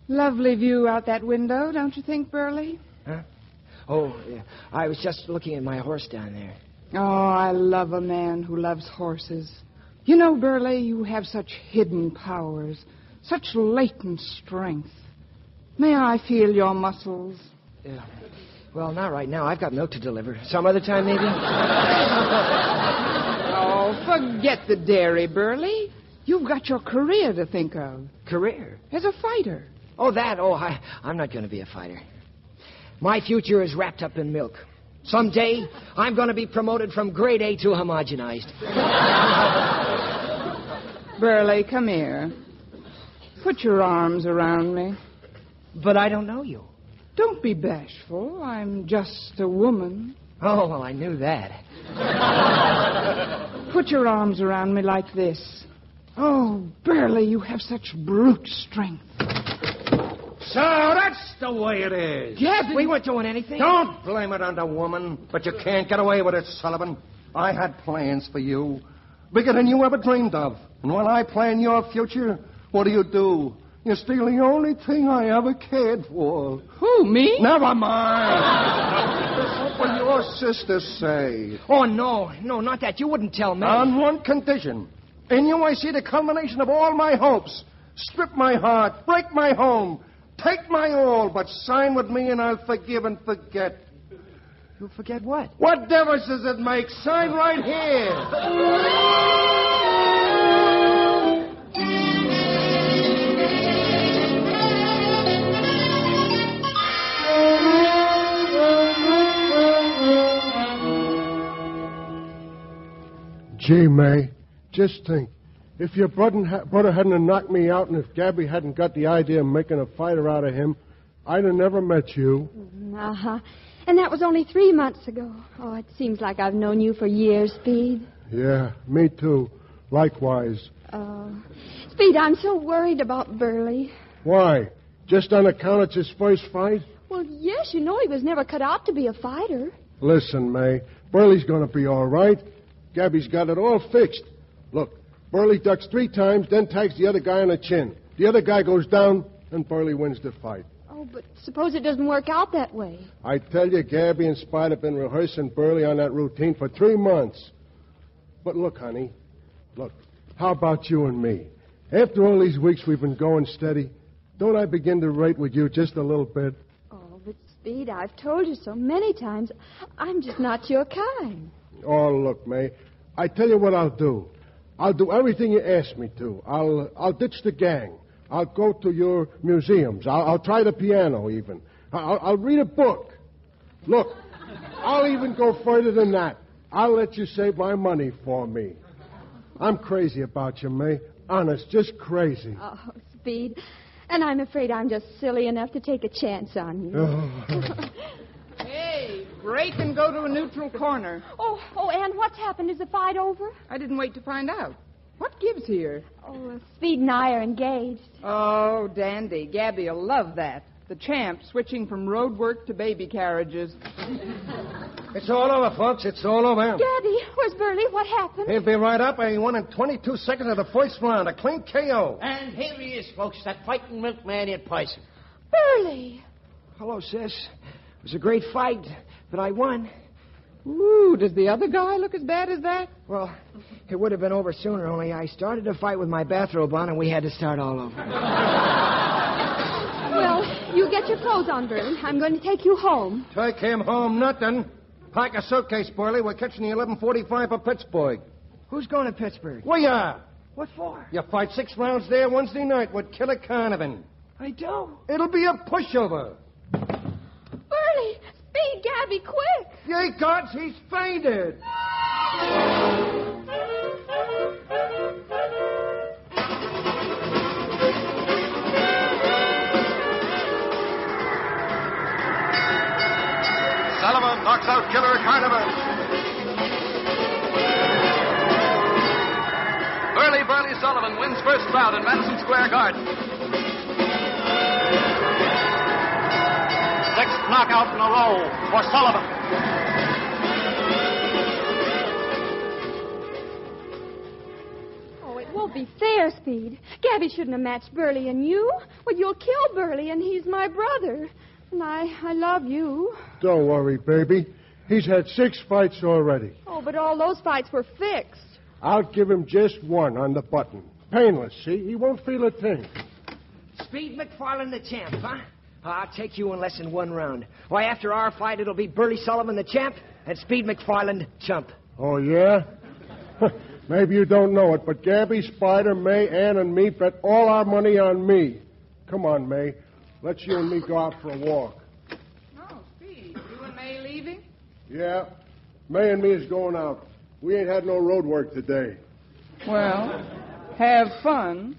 Lovely view out that window, don't you think, Burleigh? Huh? Oh, yeah. I was just looking at my horse down there. Oh, I love a man who loves horses. You know, Burleigh, you have such hidden powers, such latent strength. May I feel your muscles? Yeah. Well, not right now. I've got milk to deliver. Some other time, maybe? oh, forget the dairy, Burleigh. You've got your career to think of. Career? As a fighter. Oh, that? Oh, I, I'm not going to be a fighter. My future is wrapped up in milk. Someday, I'm going to be promoted from grade A to homogenized. Burleigh, come here. Put your arms around me. But I don't know you. Don't be bashful. I'm just a woman. Oh, well, I knew that. Put your arms around me like this. Oh, Burleigh, you have such brute strength. So that's the way it is. Yes, we weren't doing anything. Don't blame it on the woman, but you can't get away with it, Sullivan. I had plans for you, bigger than you ever dreamed of. And when I plan your future, what do you do? You steal the only thing I ever cared for. Who, me? Never mind. what will your sister say? Oh, no, no, not that. You wouldn't tell me. On one condition. In you, I see the culmination of all my hopes. Strip my heart, break my home, take my all, but sign with me and I'll forgive and forget. You'll forget what? What difference does it make? Sign right here. Gee, May, just think. If your brother, brother hadn't knocked me out and if Gabby hadn't got the idea of making a fighter out of him, I'd have never met you. Uh-huh. And that was only three months ago. Oh, it seems like I've known you for years, Speed. Yeah, me too. Likewise. Oh. Speed, I'm so worried about Burleigh. Why? Just on account it's his first fight? Well, yes, you know he was never cut out to be a fighter. Listen, May, Burleigh's going to be all right. Gabby's got it all fixed. Look, Burleigh ducks three times, then tags the other guy on the chin. The other guy goes down, and Burleigh wins the fight. Oh, but suppose it doesn't work out that way. I tell you, Gabby and Spite have been rehearsing Burleigh on that routine for three months. But look, honey, look, how about you and me? After all these weeks we've been going steady, don't I begin to rate with you just a little bit? Oh, but Speed, I've told you so many times, I'm just not your kind. Oh, look, May, I tell you what I'll do. I'll do everything you ask me to. I'll I'll ditch the gang. I'll go to your museums. I'll, I'll try the piano even. I'll, I'll read a book. Look, I'll even go further than that. I'll let you save my money for me. I'm crazy about you, May. Honest, just crazy. Oh, Speed. And I'm afraid I'm just silly enough to take a chance on you. Oh. Hey, break and go to a neutral corner. Oh, oh, and what's happened? Is the fight over? I didn't wait to find out. What gives here? Oh, uh, Speed and I are engaged. Oh, dandy. Gabby'll love that. The champ switching from road work to baby carriages. It's all over, folks. It's all over. Gabby, where's Burleigh? What happened? He'll be right up, and he won in 22 seconds of the first round. A clean KO. And here he is, folks, that fighting milkman in person. Burleigh! Hello, sis. It was a great fight, but I won. Ooh, does the other guy look as bad as that? Well, it would have been over sooner, only I started the fight with my bathrobe on, and we had to start all over. Well, you get your clothes on, Burleigh. I'm going to take you home. Take him home, nothing. Pack a suitcase, Burleigh. We're catching the 1145 for Pittsburgh. Who's going to Pittsburgh? We are. What for? You fight six rounds there Wednesday night with Killer Carnivan. I do. It'll be a pushover. Burleigh! Speed, Gabby, quick! Ye gods, he's fainted. Sullivan knocks out Killer Carnivan. Burleigh Burleigh Sullivan wins first round in Madison Square Garden. Sixth knockout in a row for Sullivan. Oh, it won't be fair, Speed. Gabby shouldn't have matched Burleigh and you. Well, you'll kill Burleigh, and he's my brother. And I, I love you. Don't worry, baby. He's had six fights already. Oh, but all those fights were fixed. I'll give him just one on the button. Painless, see? He won't feel a thing. Speed McFarland the champ, huh? I'll take you in less than one round. Why, after our fight, it'll be Burleigh Sullivan the champ and Speed McFarland chump. Oh, yeah? Maybe you don't know it, but Gabby, Spider, May, Ann, and me bet all our money on me. Come on, May. Let's you and me go out for a walk. Oh, Speed, you and May leaving? Yeah. May and me is going out. We ain't had no road work today. Well, have fun.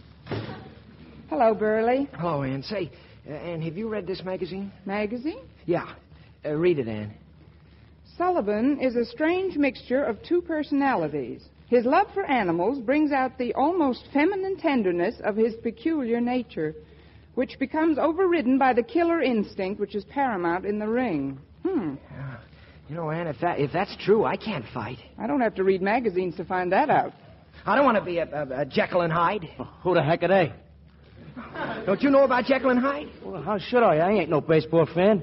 Hello, Burleigh. Hello, Ann. Say, uh, Ann, have you read this magazine? Magazine? Yeah. Uh, read it, Anne. Sullivan is a strange mixture of two personalities. His love for animals brings out the almost feminine tenderness of his peculiar nature, which becomes overridden by the killer instinct which is paramount in the ring. Hmm. You know, Anne, if, that, if that's true, I can't fight. I don't have to read magazines to find that out. I don't want to be a, a, a Jekyll and Hyde. Who the heck are they? Don't you know about Jekyll and Hyde? Well, how should I? I ain't no baseball fan.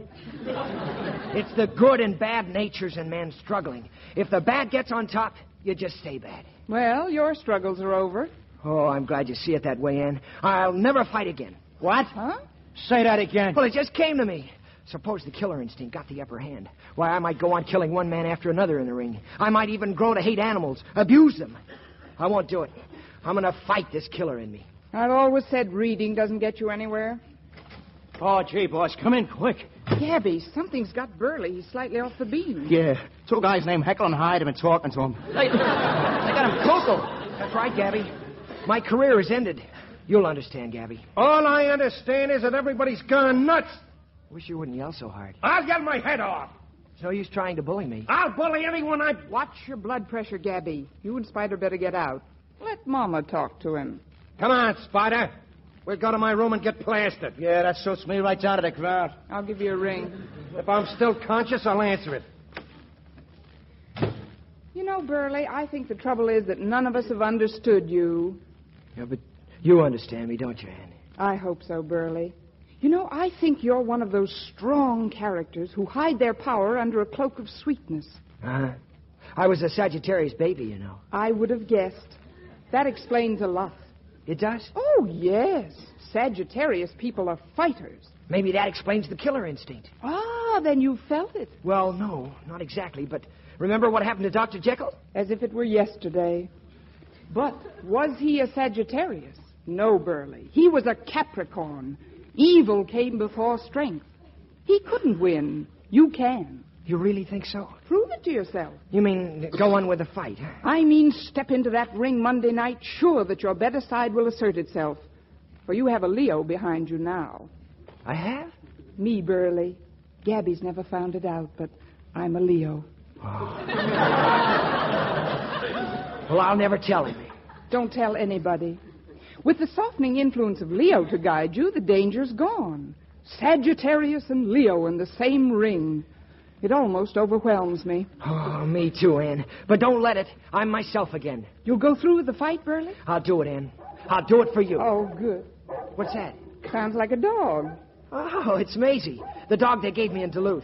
It's the good and bad natures in man struggling. If the bad gets on top, you just stay bad. Well, your struggles are over. Oh, I'm glad you see it that way, Ann. I'll never fight again. What? Huh? Say that again. Well, it just came to me. Suppose the killer instinct got the upper hand. Why, I might go on killing one man after another in the ring. I might even grow to hate animals, abuse them. I won't do it. I'm going to fight this killer in me. I've always said reading doesn't get you anywhere. Oh, gee, boss, come in quick. Gabby, something's got Burleigh. He's slightly off the beam. Yeah, two guys named Heckle and Hyde have been talking to him. They, they got him cocoa. That's right, Gabby. My career is ended. You'll understand, Gabby. All I understand is that everybody's gone nuts. Wish you wouldn't yell so hard. I'll get my head off. It's no use trying to bully me. I'll bully anyone I. Watch your blood pressure, Gabby. You and Spider better get out. Let Mama talk to him. Come on, Spider. We'll go to my room and get plastered. Yeah, that suits me right down to the ground. I'll give you a ring. If I'm still conscious, I'll answer it. You know, Burleigh, I think the trouble is that none of us have understood you. Yeah, but you understand me, don't you, Annie? I hope so, Burleigh. You know, I think you're one of those strong characters who hide their power under a cloak of sweetness. Uh-huh. I was a Sagittarius baby, you know. I would have guessed. That explains a lot. It does? Oh, yes. Sagittarius people are fighters. Maybe that explains the killer instinct. Ah, then you felt it. Well, no, not exactly, but remember what happened to Dr. Jekyll? As if it were yesterday. But was he a Sagittarius? No, Burleigh. He was a Capricorn. Evil came before strength. He couldn't win. You can. You really think so? Prove it to yourself. You mean go on with the fight? I mean, step into that ring Monday night, sure that your better side will assert itself. For you have a Leo behind you now. I have? Me, Burleigh. Gabby's never found it out, but I'm a Leo. Oh. Well, I'll never tell him. Don't tell anybody. With the softening influence of Leo to guide you, the danger's gone. Sagittarius and Leo in the same ring. It almost overwhelms me. Oh, me too, Ann. But don't let it. I'm myself again. You'll go through with the fight, Burleigh? I'll do it, Ann. I'll do it for you. Oh, good. What's that? Sounds like a dog. Oh, it's Maisie, the dog they gave me in Duluth.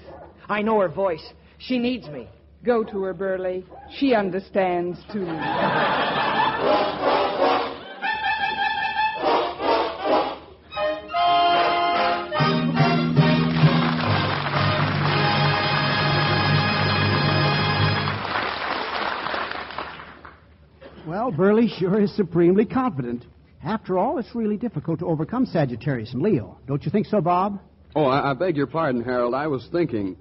I know her voice. She needs me. Go to her, Burleigh. She understands, too. Well, Burleigh sure is supremely confident. After all, it's really difficult to overcome Sagittarius and Leo. Don't you think so, Bob? Oh, I, I beg your pardon, Harold. I was thinking.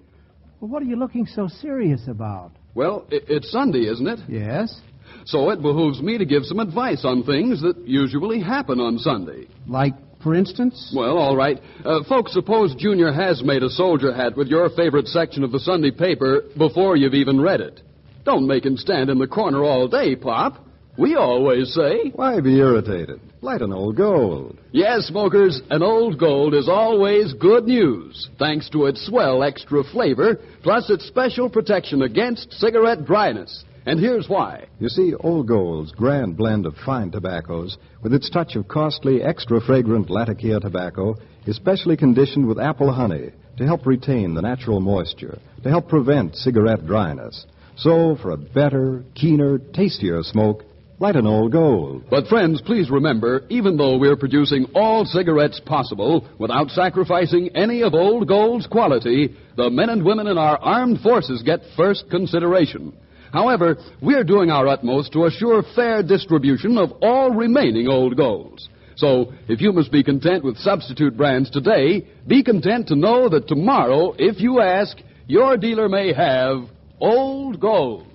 Well, what are you looking so serious about? Well, i it's Sunday, isn't it? Yes. So it behooves me to give some advice on things that usually happen on Sunday. Like, for instance? Well, all right. Uh, folks, suppose Junior has made a soldier hat with your favorite section of the Sunday paper before you've even read it. Don't make him stand in the corner all day, Pop. We always say. Why be irritated? Light an old gold. Yes, smokers, an old gold is always good news, thanks to its swell extra flavor, plus its special protection against cigarette dryness. And here's why. You see, Old Gold's grand blend of fine tobaccos, with its touch of costly, extra fragrant Latakia tobacco, is specially conditioned with apple honey to help retain the natural moisture, to help prevent cigarette dryness. So, for a better, keener, tastier smoke, light an Old Gold. But, friends, please remember, even though we're producing all cigarettes possible without sacrificing any of Old Gold's quality, the men and women in our armed forces get first consideration. However, we're doing our utmost to assure fair distribution of all remaining Old Golds. So, if you must be content with substitute brands today, be content to know that tomorrow, if you ask, your dealer may have Old Golds.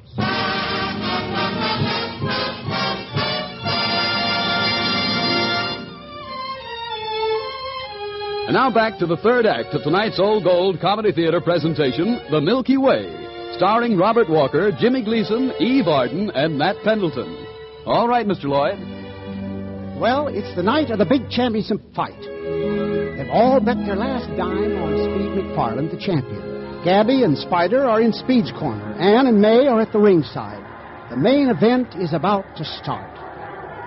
And now back to the third act of tonight's Old Gold Comedy Theater presentation, The Milky Way, starring Robert Walker, Jimmy Gleason, Eve Arden, and Nat Pendleton. All right, Mr. Lloyd. Well, it's the night of the big championship fight. They've all bet their last dime on Speed McFarland, the champion. Gabby and Spider are in Speed's corner. Ann and May are at the ringside. The main event is about to start.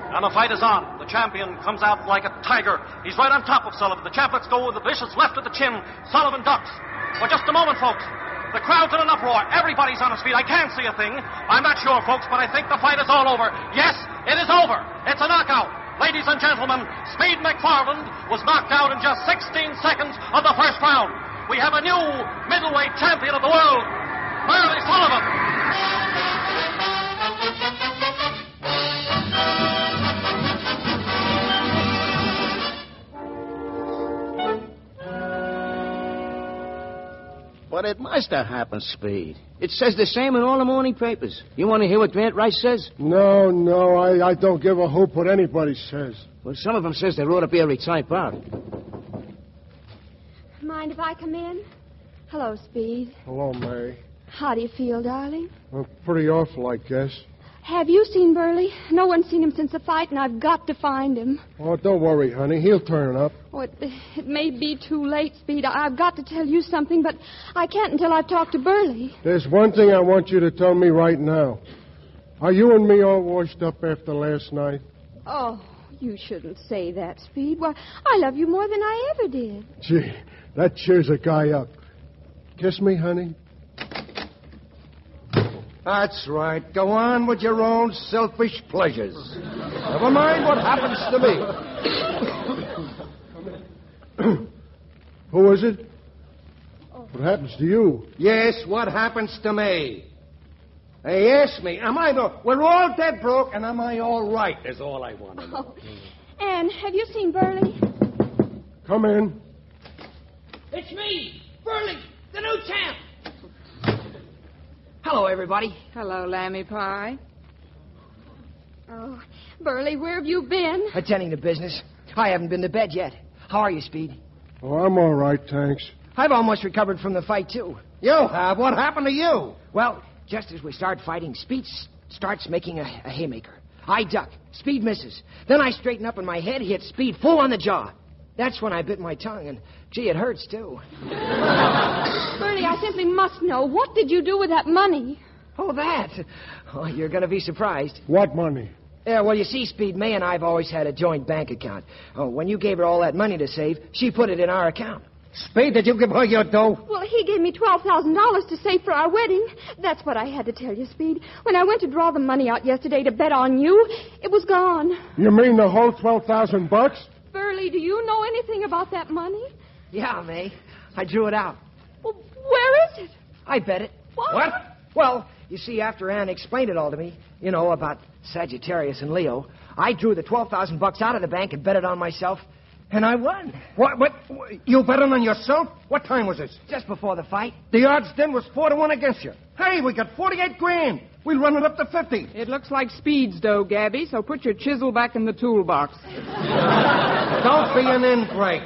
And the fight is on. The champion comes out like a tiger. He's right on top of Sullivan. The champ lets go with the vicious left of the chin. Sullivan ducks. For just a moment, folks. The crowd's in an uproar. Everybody's on his feet. I can't see a thing. I'm not sure, folks, but I think the fight is all over. Yes, it is over. It's a knockout. Ladies and gentlemen, Speed McFarland was knocked out in just 16 seconds of the first round. We have a new middleweight champion of the world, Burleigh Sullivan. But it must have happened, Speed. It says the same in all the morning papers. You want to hear what Grant Rice says? No, no, I, I don't give a hoop what anybody says. Well, some of them says they wrote up every type out. Mind if I come in? Hello, Speed. Hello, May. How do you feel, darling? I'm pretty awful, I guess. Have you seen Burleigh? No one's seen him since the fight, and I've got to find him. Oh, don't worry, honey. He'll turn up. Oh, it, it may be too late, Speed. I've got to tell you something, but I can't until I've talked to Burleigh. There's one thing I want you to tell me right now. Are you and me all washed up after last night? Oh, you shouldn't say that, Speed. Why, I love you more than I ever did. Gee, that cheers a guy up. Kiss me, honey. That's right. Go on with your own selfish pleasures. Never mind what happens to me. Who is it? What happens to you? Yes, what happens to me? They ask me, am I the... We're all dead broke, and am I all right, is all I want to know. Oh, Anne, have you seen Burleigh? Come in. It's me, Burleigh, the new champ. Hello, everybody. Hello, Lammy Pie. Oh, Burleigh, where have you been? Attending to business. I haven't been to bed yet. How are you, Speed? Oh, I'm all right, thanks. I've almost recovered from the fight, too. You have? What happened to you? Well, just as we start fighting, Speed s- starts making a, a haymaker. I duck. Speed misses. Then I straighten up and my head hits Speed full on the jaw. That's when I bit my tongue, and gee, it hurts, too. Burleigh, I simply must know. What did you do with that money? Oh, that. Oh, you're going to be surprised. What money? Yeah, well, you see, Speed, May and I have always had a joint bank account. Oh, when you gave her all that money to save, she put it in our account. Speed, did you give her your dough? Well, he gave me $12,000 to save for our wedding. That's what I had to tell you, Speed. When I went to draw the money out yesterday to bet on you, it was gone. You mean the whole 12000 bucks? Burleigh, do you know anything about that money? Yeah, May. I drew it out. Well, where is it? I bet it. What? What? Well, you see, after Anne explained it all to me, you know, about Sagittarius and Leo, I drew the 12000 bucks out of the bank and bet it on myself, and I won. What? What? You bet on yourself? What time was this? Just before the fight. The odds then was four to one against you. Hey, we got 48 grand. We'll run it up to 50. It looks like Speed's dough, Gabby, so put your chisel back in the toolbox. Don't be an ingrate.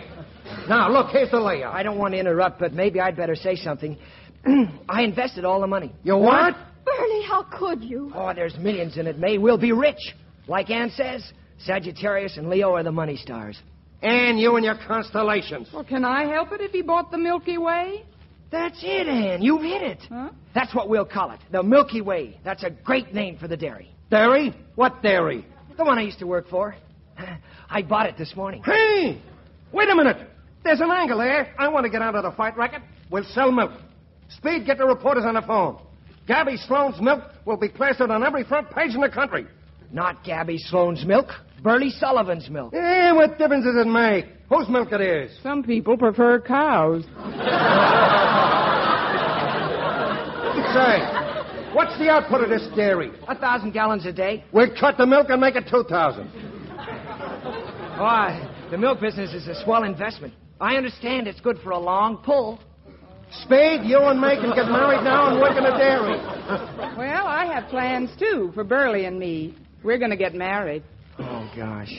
Now, look, here's the layout. I don't want to interrupt, but maybe I'd better say something. I invested all the money. You what? Burleigh, how could you? Oh, there's millions in it, May. We'll be rich. Like Ann says, Sagittarius and Leo are the money stars. And you and your constellations. Well, can I help it if he bought the Milky Way? That's it, Ann. You've hit it. Huh? That's what we'll call it. The Milky Way. That's a great name for the dairy. Dairy? What dairy? The one I used to work for. I bought it this morning. Hey! Wait a minute. There's an angle there. I want to get out of the fight racket. We'll sell milk. Speed, get the reporters on the phone. Gabby Sloan's milk will be plastered on every front page in the country. Not Gabby Sloan's milk. Burleigh Sullivan's milk. Eh, what difference does it make? Whose milk it is? Some people prefer cows. Say, what's the output of this dairy? A thousand gallons a day. We'll cut the milk and make it 2,000. Why, the milk business is a swell investment. I understand it's good for a long pull. Spade, you and May can get married now and work in a dairy. Well, I have plans, too, for Burleigh and me. We're going to get married. Oh, gosh.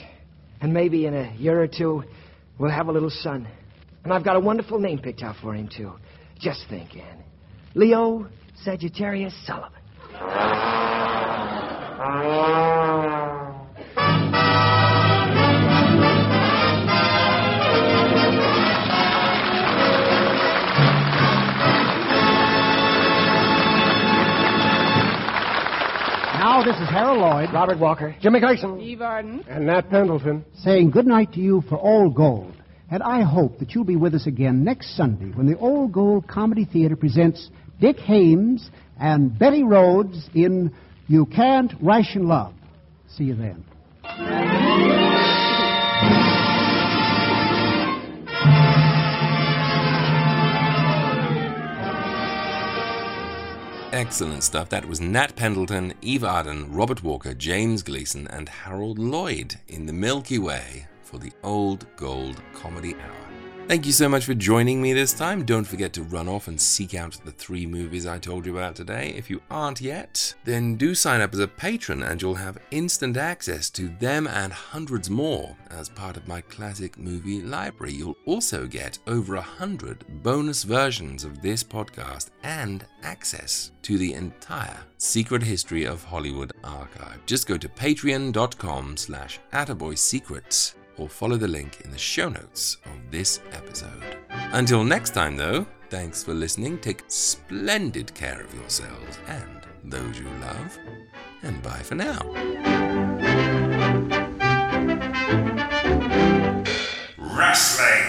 And maybe in a year or two, we'll have a little son. And I've got a wonderful name picked out for him, too. Just think, Ann. Leo Sagittarius Sullivan. this is Harold Lloyd. Robert Walker. Jimmy Gleason. Eve Arden. And Nat Pendleton. Saying good night to you for Old Gold. And I hope that you'll be with us again next Sunday when the Old Gold Comedy Theater presents Dick Haymes and Betty Rhodes in You Can't Ration Love. See you then. Excellent stuff. That was Nat Pendleton, Eve Arden, Robert Walker, James Gleason, and Harold Lloyd in the Milky Way for the Old Gold Comedy Hour. Thank you so much for joining me this time. Don't forget to run off and seek out the three movies I told you about today. If you aren't yet, then do sign up as a patron and you'll have instant access to them and hundreds more as part of my classic movie library. You'll also get over a hundred bonus versions of this podcast and access to the entire Secret History of Hollywood archive. Just go to patreon.com slash attaboysecrets or follow the link in the show notes of this episode. Until next time, though, thanks for listening. Take splendid care of yourselves and those you love, and bye for now. Wrestling.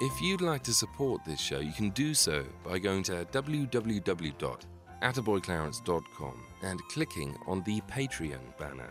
If you'd like to support this show, you can do so by going to www.attaboyclarence.com and clicking on the Patreon banner.